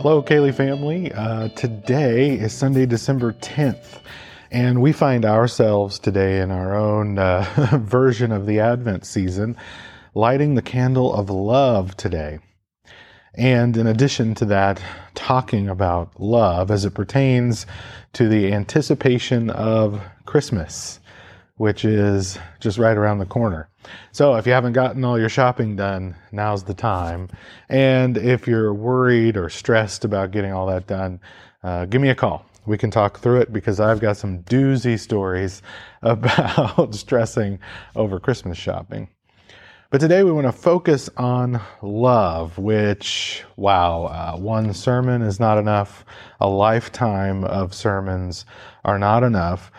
Hello, Kaylee family. Uh, today is Sunday, December 10th, and we find ourselves today in our own uh, version of the Advent season, lighting the candle of love today. And in addition to that, talking about love as it pertains to the anticipation of Christmas, which is just right around the corner. So if you haven't gotten all your shopping done, now's the time. And if you're worried or stressed about getting all that done, uh, give me a call. We can talk through it because I've got some doozy stories about stressing over Christmas shopping. But today we want to focus on love, which, wow, uh, one sermon is not enough. A lifetime of sermons are not enough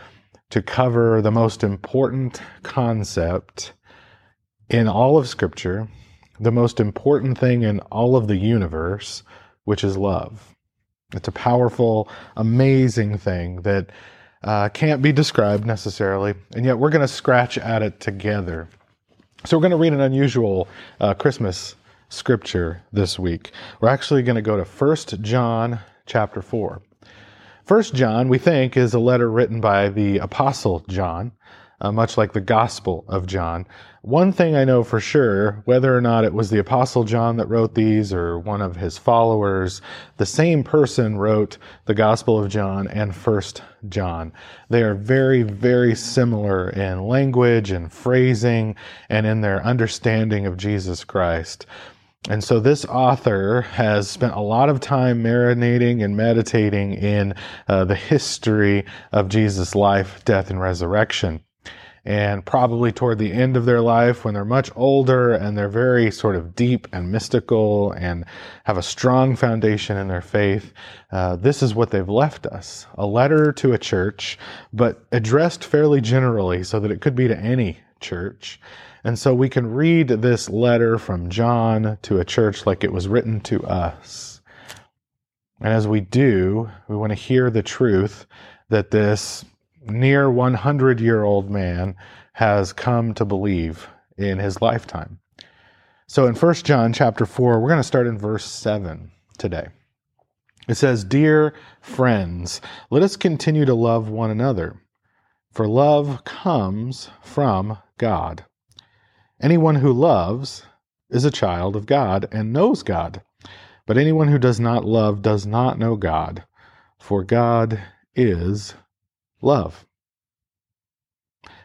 to cover the most important concept in all of Scripture, the most important thing in all of the universe, which is love. It's a powerful, amazing thing that uh, can't be described necessarily, and yet we're going to scratch at it together. So we're going to read an unusual uh, Christmas scripture this week. We're actually going to go to 1 John chapter 4. 1 John, we think, is a letter written by the Apostle John uh, much like the Gospel of John. One thing I know for sure, whether or not it was the Apostle John that wrote these or one of his followers, the same person wrote the Gospel of John and First John. They are very, very similar in language and phrasing and in their understanding of Jesus Christ. And so this author has spent a lot of time marinating and meditating in uh, the history of Jesus' life, death, and resurrection. And probably toward the end of their life when they're much older and they're very sort of deep and mystical and have a strong foundation in their faith, uh, this is what they've left us. A letter to a church, but addressed fairly generally so that it could be to any church. And so we can read this letter from John to a church like it was written to us. And as we do, we want to hear the truth that this near 100 year old man has come to believe in his lifetime. So in 1 John chapter 4, we're going to start in verse 7 today. It says, Dear friends, let us continue to love one another, for love comes from God. Anyone who loves is a child of God and knows God. But anyone who does not love does not know God, for God is love.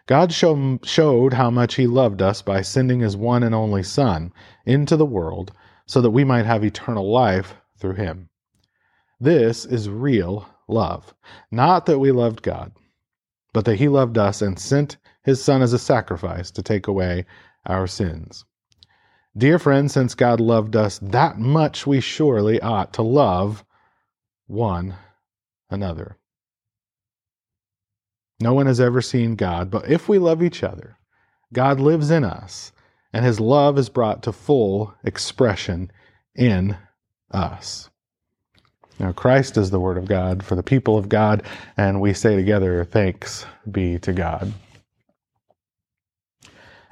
God show, showed how much He loved us by sending His one and only Son into the world so that we might have eternal life through Him. This is real love. Not that we loved God, but that He loved us and sent His Son as a sacrifice to take away our sins. Dear friends, since God loved us that much, we surely ought to love one another. No one has ever seen God, but if we love each other, God lives in us, and his love is brought to full expression in us. Now, Christ is the Word of God for the people of God, and we say together, Thanks be to God.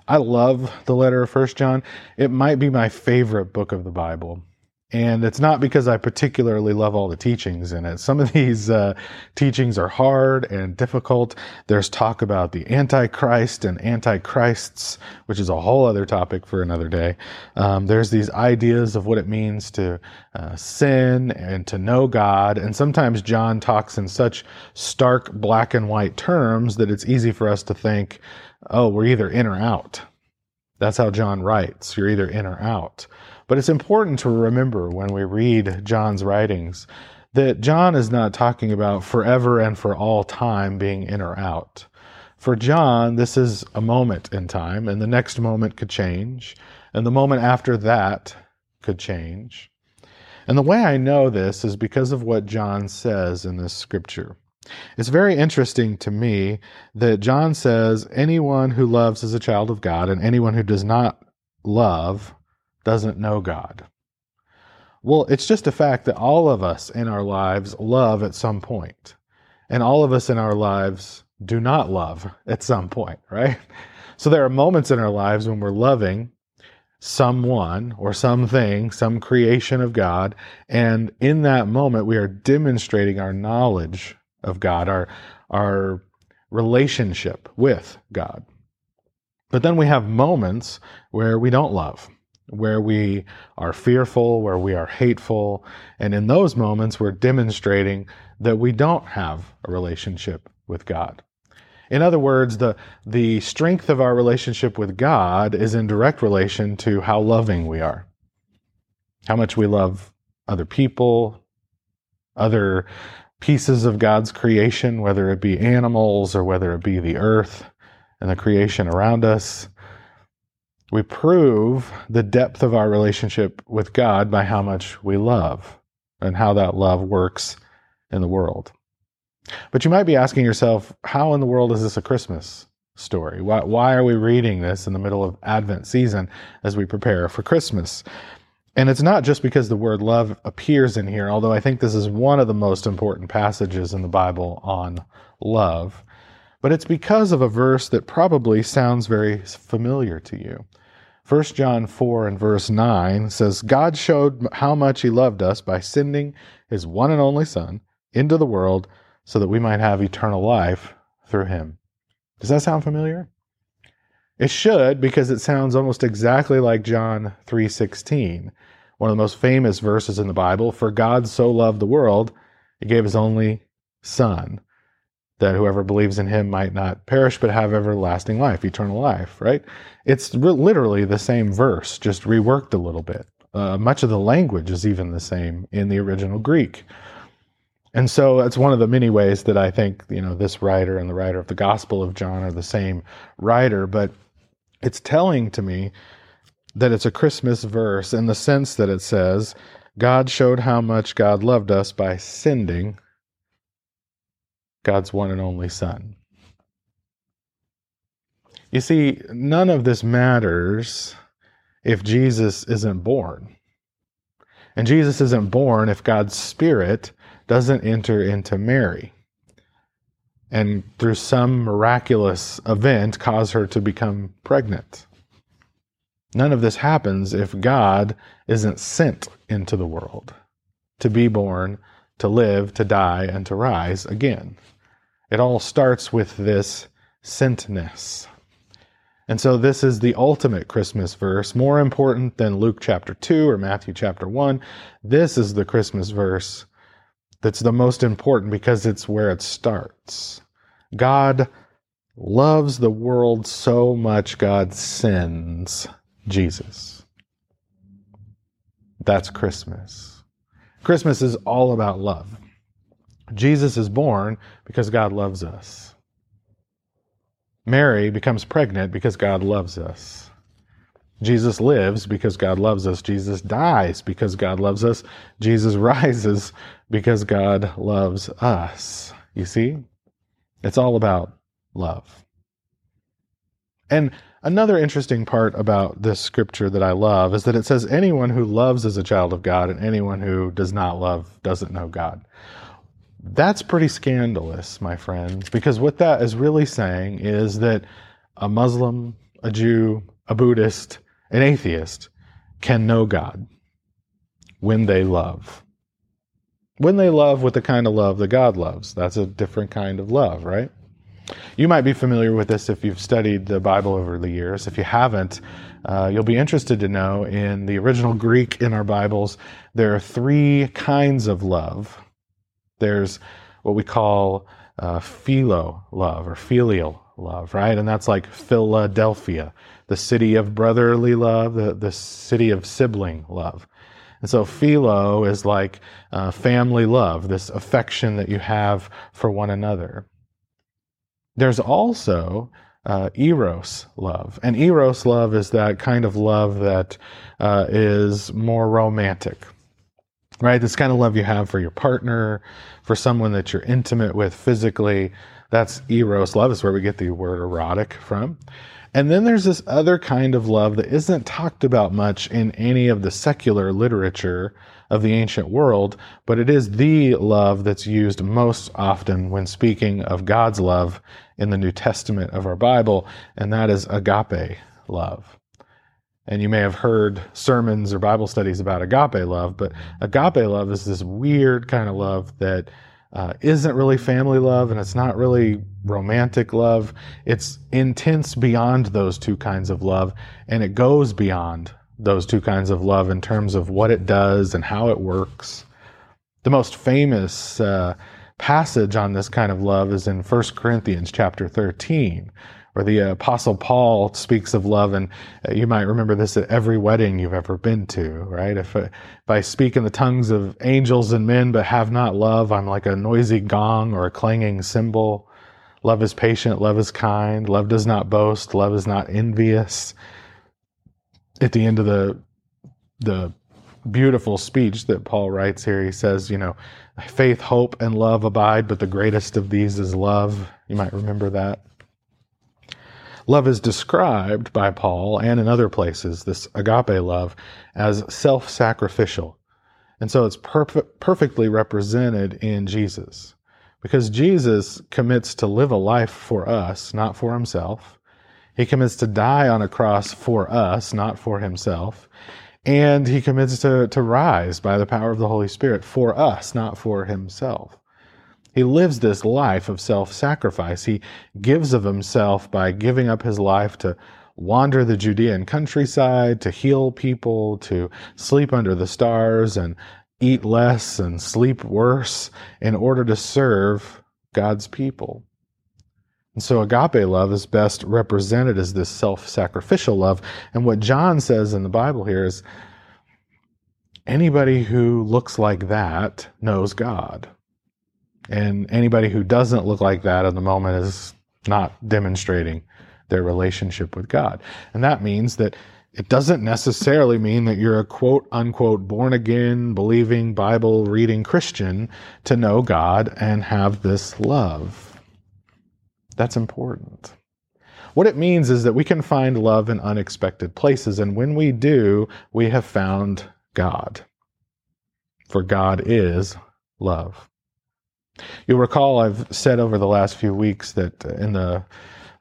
I love the letter of First John. It might be my favorite book of the Bible. And it's not because I particularly love all the teachings in it. Some of these uh, teachings are hard and difficult. There's talk about the Antichrist and Antichrists, which is a whole other topic for another day. Um, there's these ideas of what it means to uh, sin and to know God. And sometimes John talks in such stark black and white terms that it's easy for us to think, oh, we're either in or out. That's how John writes. You're either in or out. But it's important to remember when we read John's writings that John is not talking about forever and for all time being in or out. For John, this is a moment in time, and the next moment could change, and the moment after that could change. And the way I know this is because of what John says in this scripture. It's very interesting to me that John says anyone who loves is a child of God, and anyone who does not love doesn't know God. Well, it's just a fact that all of us in our lives love at some point, and all of us in our lives do not love at some point, right? So there are moments in our lives when we're loving, someone or something, some creation of God. And in that moment, we are demonstrating our knowledge of God, our, our relationship with God. But then we have moments where we don't love, where we are fearful, where we are hateful. And in those moments, we're demonstrating that we don't have a relationship with God. In other words, the, the strength of our relationship with God is in direct relation to how loving we are, how much we love other people, other pieces of God's creation, whether it be animals or whether it be the earth and the creation around us. We prove the depth of our relationship with God by how much we love and how that love works in the world. But you might be asking yourself, how in the world is this a Christmas story? Why, why are we reading this in the middle of Advent season as we prepare for Christmas? And it's not just because the word love appears in here, although I think this is one of the most important passages in the Bible on love, but it's because of a verse that probably sounds very familiar to you. 1 John 4 and verse 9 says, God showed how much he loved us by sending his one and only Son into the world so that we might have eternal life through him. Does that sound familiar? It should because it sounds almost exactly like John 3:16, one of the most famous verses in the Bible, for God so loved the world, he gave his only son that whoever believes in him might not perish but have everlasting life, eternal life, right? It's re- literally the same verse, just reworked a little bit. Uh, much of the language is even the same in the original Greek. And so it's one of the many ways that I think, you know, this writer and the writer of the Gospel of John are the same writer, but it's telling to me that it's a Christmas verse in the sense that it says, God showed how much God loved us by sending God's one and only Son. You see, none of this matters if Jesus isn't born. And Jesus isn't born if God's Spirit doesn't enter into Mary and through some miraculous event cause her to become pregnant. None of this happens if God isn't sent into the world to be born, to live, to die, and to rise again. It all starts with this sentness. And so, this is the ultimate Christmas verse, more important than Luke chapter 2 or Matthew chapter 1. This is the Christmas verse that's the most important because it's where it starts. God loves the world so much, God sends Jesus. That's Christmas. Christmas is all about love. Jesus is born because God loves us. Mary becomes pregnant because God loves us. Jesus lives because God loves us. Jesus dies because God loves us. Jesus rises because God loves us. You see? It's all about love. And another interesting part about this scripture that I love is that it says anyone who loves is a child of God and anyone who does not love doesn't know God. That's pretty scandalous, my friends, because what that is really saying is that a Muslim, a Jew, a Buddhist, an atheist can know God when they love. When they love with the kind of love that God loves. That's a different kind of love, right? You might be familiar with this if you've studied the Bible over the years. If you haven't, uh, you'll be interested to know in the original Greek in our Bibles, there are three kinds of love. There's what we call uh, philo love or filial love, right? And that's like Philadelphia the city of brotherly love, the, the city of sibling love. And so philo is like uh, family love, this affection that you have for one another. There's also uh, eros love. And eros love is that kind of love that uh, is more romantic, right? This kind of love you have for your partner, for someone that you're intimate with physically. That's eros love, is where we get the word erotic from. And then there's this other kind of love that isn't talked about much in any of the secular literature of the ancient world, but it is the love that's used most often when speaking of God's love in the New Testament of our Bible, and that is agape love. And you may have heard sermons or Bible studies about agape love, but agape love is this weird kind of love that uh, not really family love and it's not really romantic love. It's intense beyond those two kinds of love and it goes beyond those two kinds of love in terms of what it does and how it works. The most famous uh, passage on this kind of love is in 1 Corinthians chapter 13, where the apostle Paul speaks of love. And uh, you might remember this at every wedding you've ever been to, right? If, if I speak in the tongues of angels and men, but have not love, I'm like a noisy gong or a clanging cymbal. Love is patient, love is kind, love does not boast, love is not envious. At the end of the the beautiful speech that Paul writes here, he says, you know, faith, hope, and love abide, but the greatest of these is love. You might remember that. Love is described by Paul and in other places, this agape love, as self sacrificial. And so it's perf- perfectly represented in Jesus. Because Jesus commits to live a life for us, not for himself. He commits to die on a cross for us, not for himself. And he commits to, to rise by the power of the Holy Spirit for us, not for himself. He lives this life of self sacrifice. He gives of himself by giving up his life to wander the Judean countryside, to heal people, to sleep under the stars and eat less and sleep worse in order to serve God's people. And so agape love is best represented as this self sacrificial love. And what John says in the Bible here is anybody who looks like that knows God. And anybody who doesn't look like that at the moment is not demonstrating their relationship with God. And that means that it doesn't necessarily mean that you're a quote unquote born again, believing, Bible reading Christian to know God and have this love. That's important. What it means is that we can find love in unexpected places, and when we do, we have found God. For God is love. You'll recall I've said over the last few weeks that in the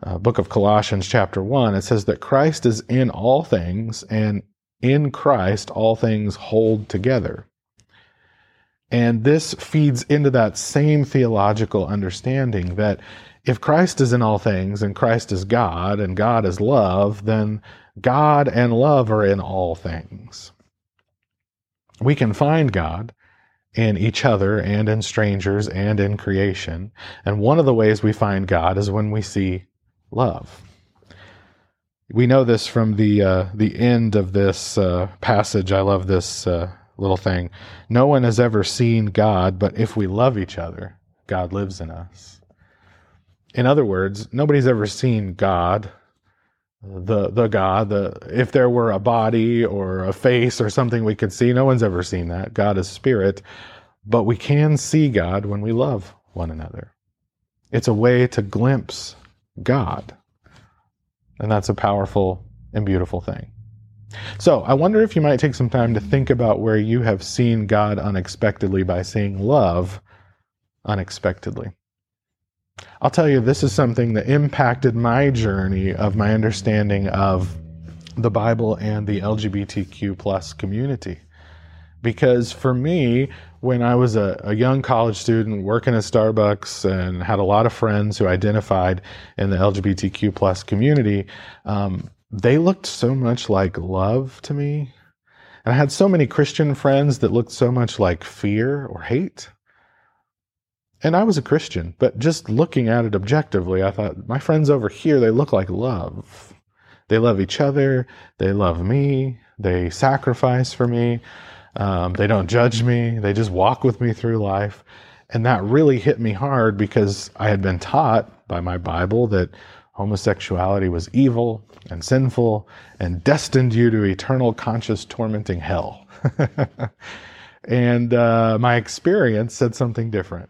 uh, book of Colossians, chapter 1, it says that Christ is in all things, and in Christ all things hold together. And this feeds into that same theological understanding that if Christ is in all things and Christ is God and God is love, then God and love are in all things. We can find God in each other and in strangers and in creation. And one of the ways we find God is when we see love. We know this from the uh, the end of this uh, passage. I love this uh, little thing. No one has ever seen God, but if we love each other, God lives in us in other words, nobody's ever seen God, the the God. The if there were a body or a face or something we could see, no one's ever seen that. God is spirit, but we can see God when we love one another. It's a way to glimpse God, and that's a powerful and beautiful thing. So, I wonder if you might take some time to think about where you have seen God unexpectedly by seeing love unexpectedly. I'll tell you, this is something that impacted my journey of my understanding of the Bible and the LGBTQ plus community. Because for me, when I was a, a, young college student working at Starbucks and had a lot of friends who identified in the LGBTQ plus community, um, they looked so much like love to me. And I had so many Christian friends that looked so much like fear or hate. And I was a Christian, but just looking at it objectively, I thought, my friends over here, they look like love. They love each other. They love me. They sacrifice for me. Um, they don't judge me. They just walk with me through life. And that really hit me hard because I had been taught by my Bible that homosexuality was evil and sinful and destined you to eternal conscious tormenting hell. and uh, my experience said something different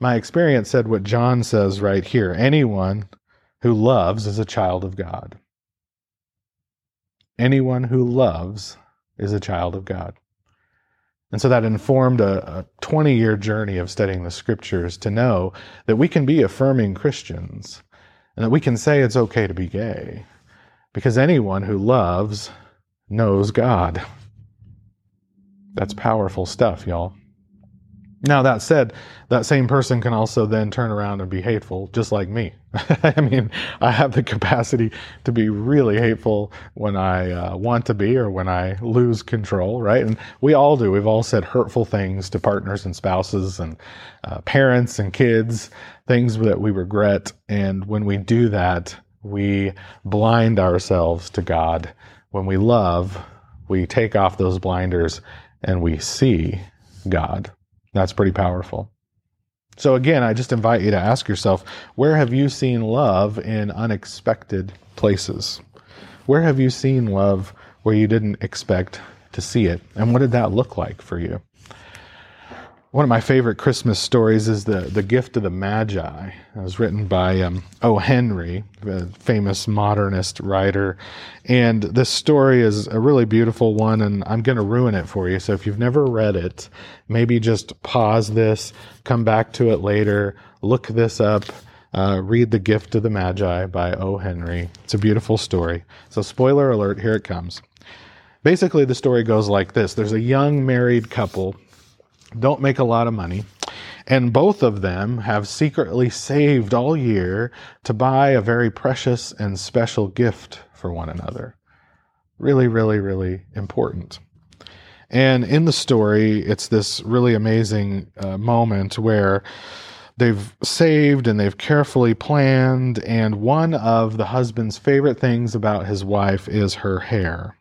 my experience said what John says right here anyone who loves is a child of God. Anyone who loves is a child of God. And so that informed a, a 20 year journey of studying the scriptures to know that we can be affirming Christians and that we can say it's okay to be gay. Because anyone who loves knows God. That's powerful stuff, y'all. Now, that said, that same person can also then turn around and be hateful, just like me. I mean, I have the capacity to be really hateful when I uh, want to be or when I lose control, right? And we all do. We've all said hurtful things to partners and spouses and uh, parents and kids, things that we regret. And when we do that, we blind ourselves to God. When we love, we take off those blinders and we see God. That's pretty powerful. So, again, I just invite you to ask yourself where have you seen love in unexpected places? Where have you seen love where you didn't expect to see it? And what did that look like for you? One of my favorite Christmas stories is the the Gift of the Magi. It was written by um, O. Henry, the famous modernist writer, and this story is a really beautiful one. And I'm going to ruin it for you. So if you've never read it, maybe just pause this, come back to it later, look this up. Uh, read The Gift of the Magi by O. Henry. It's a beautiful story. So, spoiler alert, here it comes. Basically, the story goes like this There's a young married couple don't make a lot of money. And both of them have secretly saved all year to buy a very precious and special gift for one another. Really, really, really important. And in the story, it's this really amazing uh, moment where they've saved and they've carefully planned. And one of the husband's favorite things about his wife is her hair.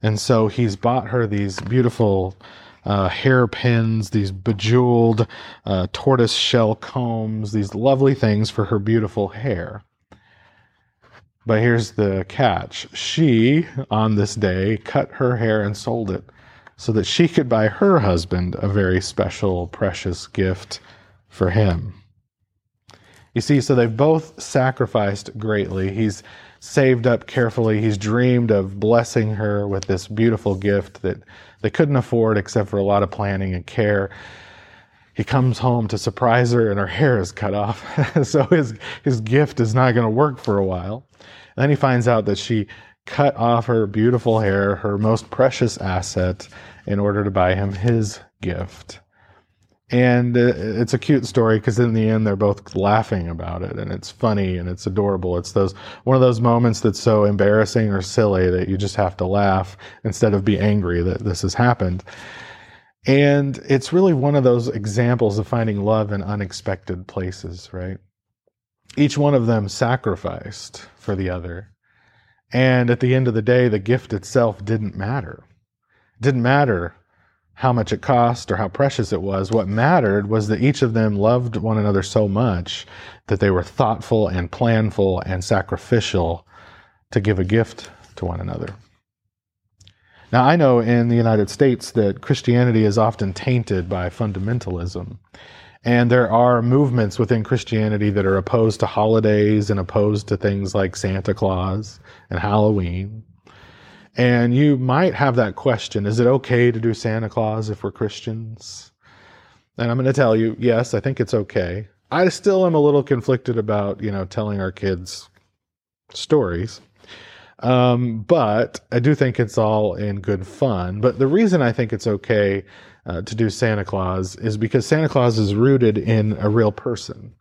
And so he's bought her these beautiful uh, hairpins, these bejeweled uh, tortoise shell combs, these lovely things for her beautiful hair. But here's the catch she, on this day, cut her hair and sold it so that she could buy her husband a very special, precious gift for him. You see, so they've both sacrificed greatly. He's saved up carefully. He's dreamed of blessing her with this beautiful gift that they couldn't afford except for a lot of planning and care. He comes home to surprise her and her hair is cut off. so his, his gift is not going to work for a while. And then he finds out that she cut off her beautiful hair, her most precious asset, in order to buy him his gift and it's a cute story because in the end they're both laughing about it and it's funny and it's adorable. It's those one of those moments that's so embarrassing or silly that you just have to laugh instead of be angry that this has happened. And it's really one of those examples of finding love in unexpected places right? Each one of them sacrificed for the other. And at the end of the day the gift itself didn't matter. It didn't matter how much it cost or how precious it was. What mattered was that each of them loved one another so much that they were thoughtful and planful and sacrificial to give a gift to one another. Now, I know in the United States that Christianity is often tainted by fundamentalism. And there are movements within Christianity that are opposed to holidays and opposed to things like Santa Claus and Halloween. And you might have that question is it okay to do Santa Claus if we're Christians? And I'm going to tell you, yes, I think it's okay. I still am a little conflicted about, you know, telling our kids stories. Um, but I do think it's all in good fun. But the reason I think it's okay uh, to do Santa Claus is because Santa Claus is rooted in a real person.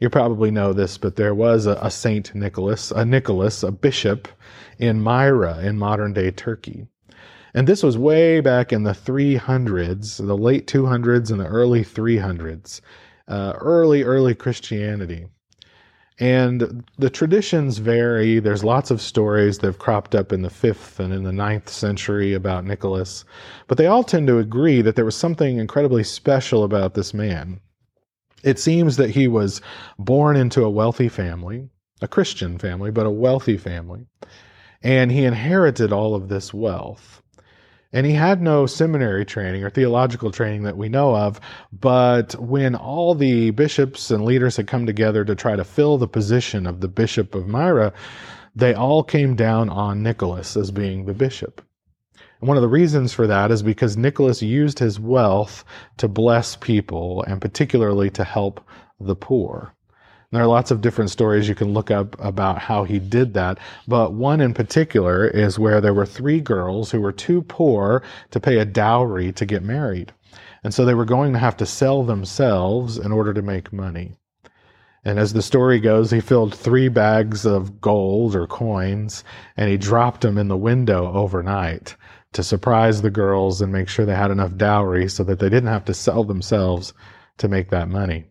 You probably know this, but there was a, a Saint Nicholas, a Nicholas, a bishop in Myra in modern day Turkey. And this was way back in the 300s, the late 200s and the early 300s, uh, early, early Christianity. And the traditions vary. There's lots of stories that have cropped up in the 5th and in the ninth century about Nicholas, but they all tend to agree that there was something incredibly special about this man. It seems that he was born into a wealthy family, a Christian family, but a wealthy family and he inherited all of this wealth. And he had no seminary training or theological training that we know of, but when all the bishops and leaders had come together to try to fill the position of the bishop of Myra, they all came down on Nicholas as being the bishop. And one of the reasons for that is because Nicholas used his wealth to bless people and particularly to help the poor. And there are lots of different stories you can look up about how he did that, but one in particular is where there were three girls who were too poor to pay a dowry to get married. And so they were going to have to sell themselves in order to make money. And as the story goes, he filled three bags of gold or coins and he dropped them in the window overnight to surprise the girls and make sure they had enough dowry so that they didn't have to sell themselves to make that money.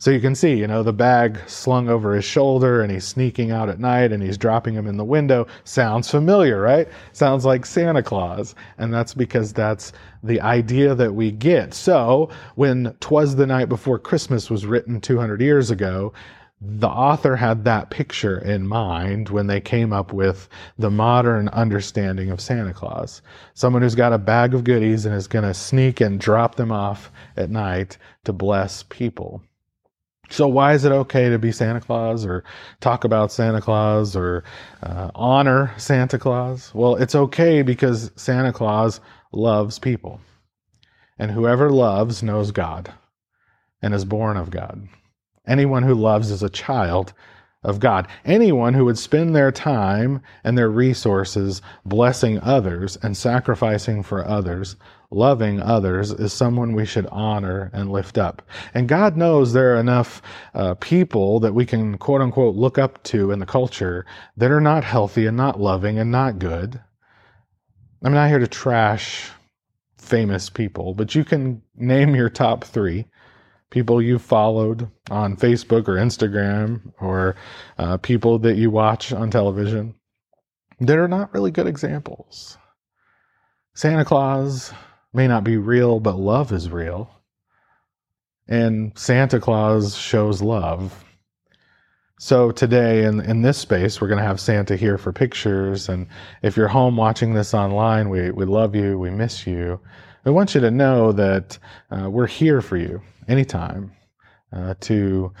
So you can see, you know, the bag slung over his shoulder and he's sneaking out at night and he's dropping them in the window. Sounds familiar, right? Sounds like Santa Claus. And that's because that's the idea that we get. So when Twas the Night Before Christmas was written 200 years ago, the author had that picture in mind when they came up with the modern understanding of Santa Claus. Someone who's got a bag of goodies and is going to sneak and drop them off at night to bless people. So why is it okay to be Santa Claus or talk about Santa Claus or uh, honor Santa Claus? Well, it's okay because Santa Claus loves people. And whoever loves knows God and is born of God. Anyone who loves is a child of God. Anyone who would spend their time and their resources blessing others and sacrificing for others, loving others, is someone we should honor and lift up. And God knows there are enough uh, people that we can quote unquote look up to in the culture that are not healthy and not loving and not good. I'm not here to trash famous people, but you can name your top three people you followed on Facebook or Instagram or uh, people that you watch on television that are not really good examples. Santa Claus may not be real, but love is real. And Santa Claus shows love. So today in, in this space, we're going to have Santa here for pictures. And if you're home watching this online, we, we love you. We miss you. We want you to know that uh, we're here for you anytime uh, to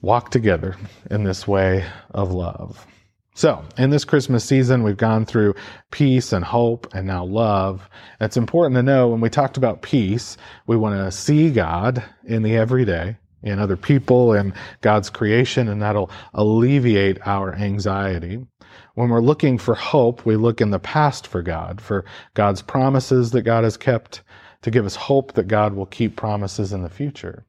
walk together in this way of love. So, in this Christmas season, we've gone through peace and hope and now love. And it's important to know when we talked about peace, we want to see God in the everyday, in other people, in God's creation, and that'll alleviate our anxiety. When we're looking for hope, we look in the past for God, for God's promises that God has kept, to give us hope that God will keep promises in the future.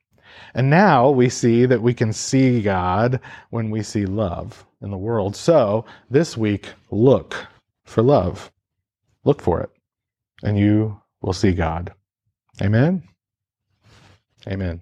And now we see that we can see God when we see love in the world. So this week, look for love. Look for it, and you will see God. Amen. Amen.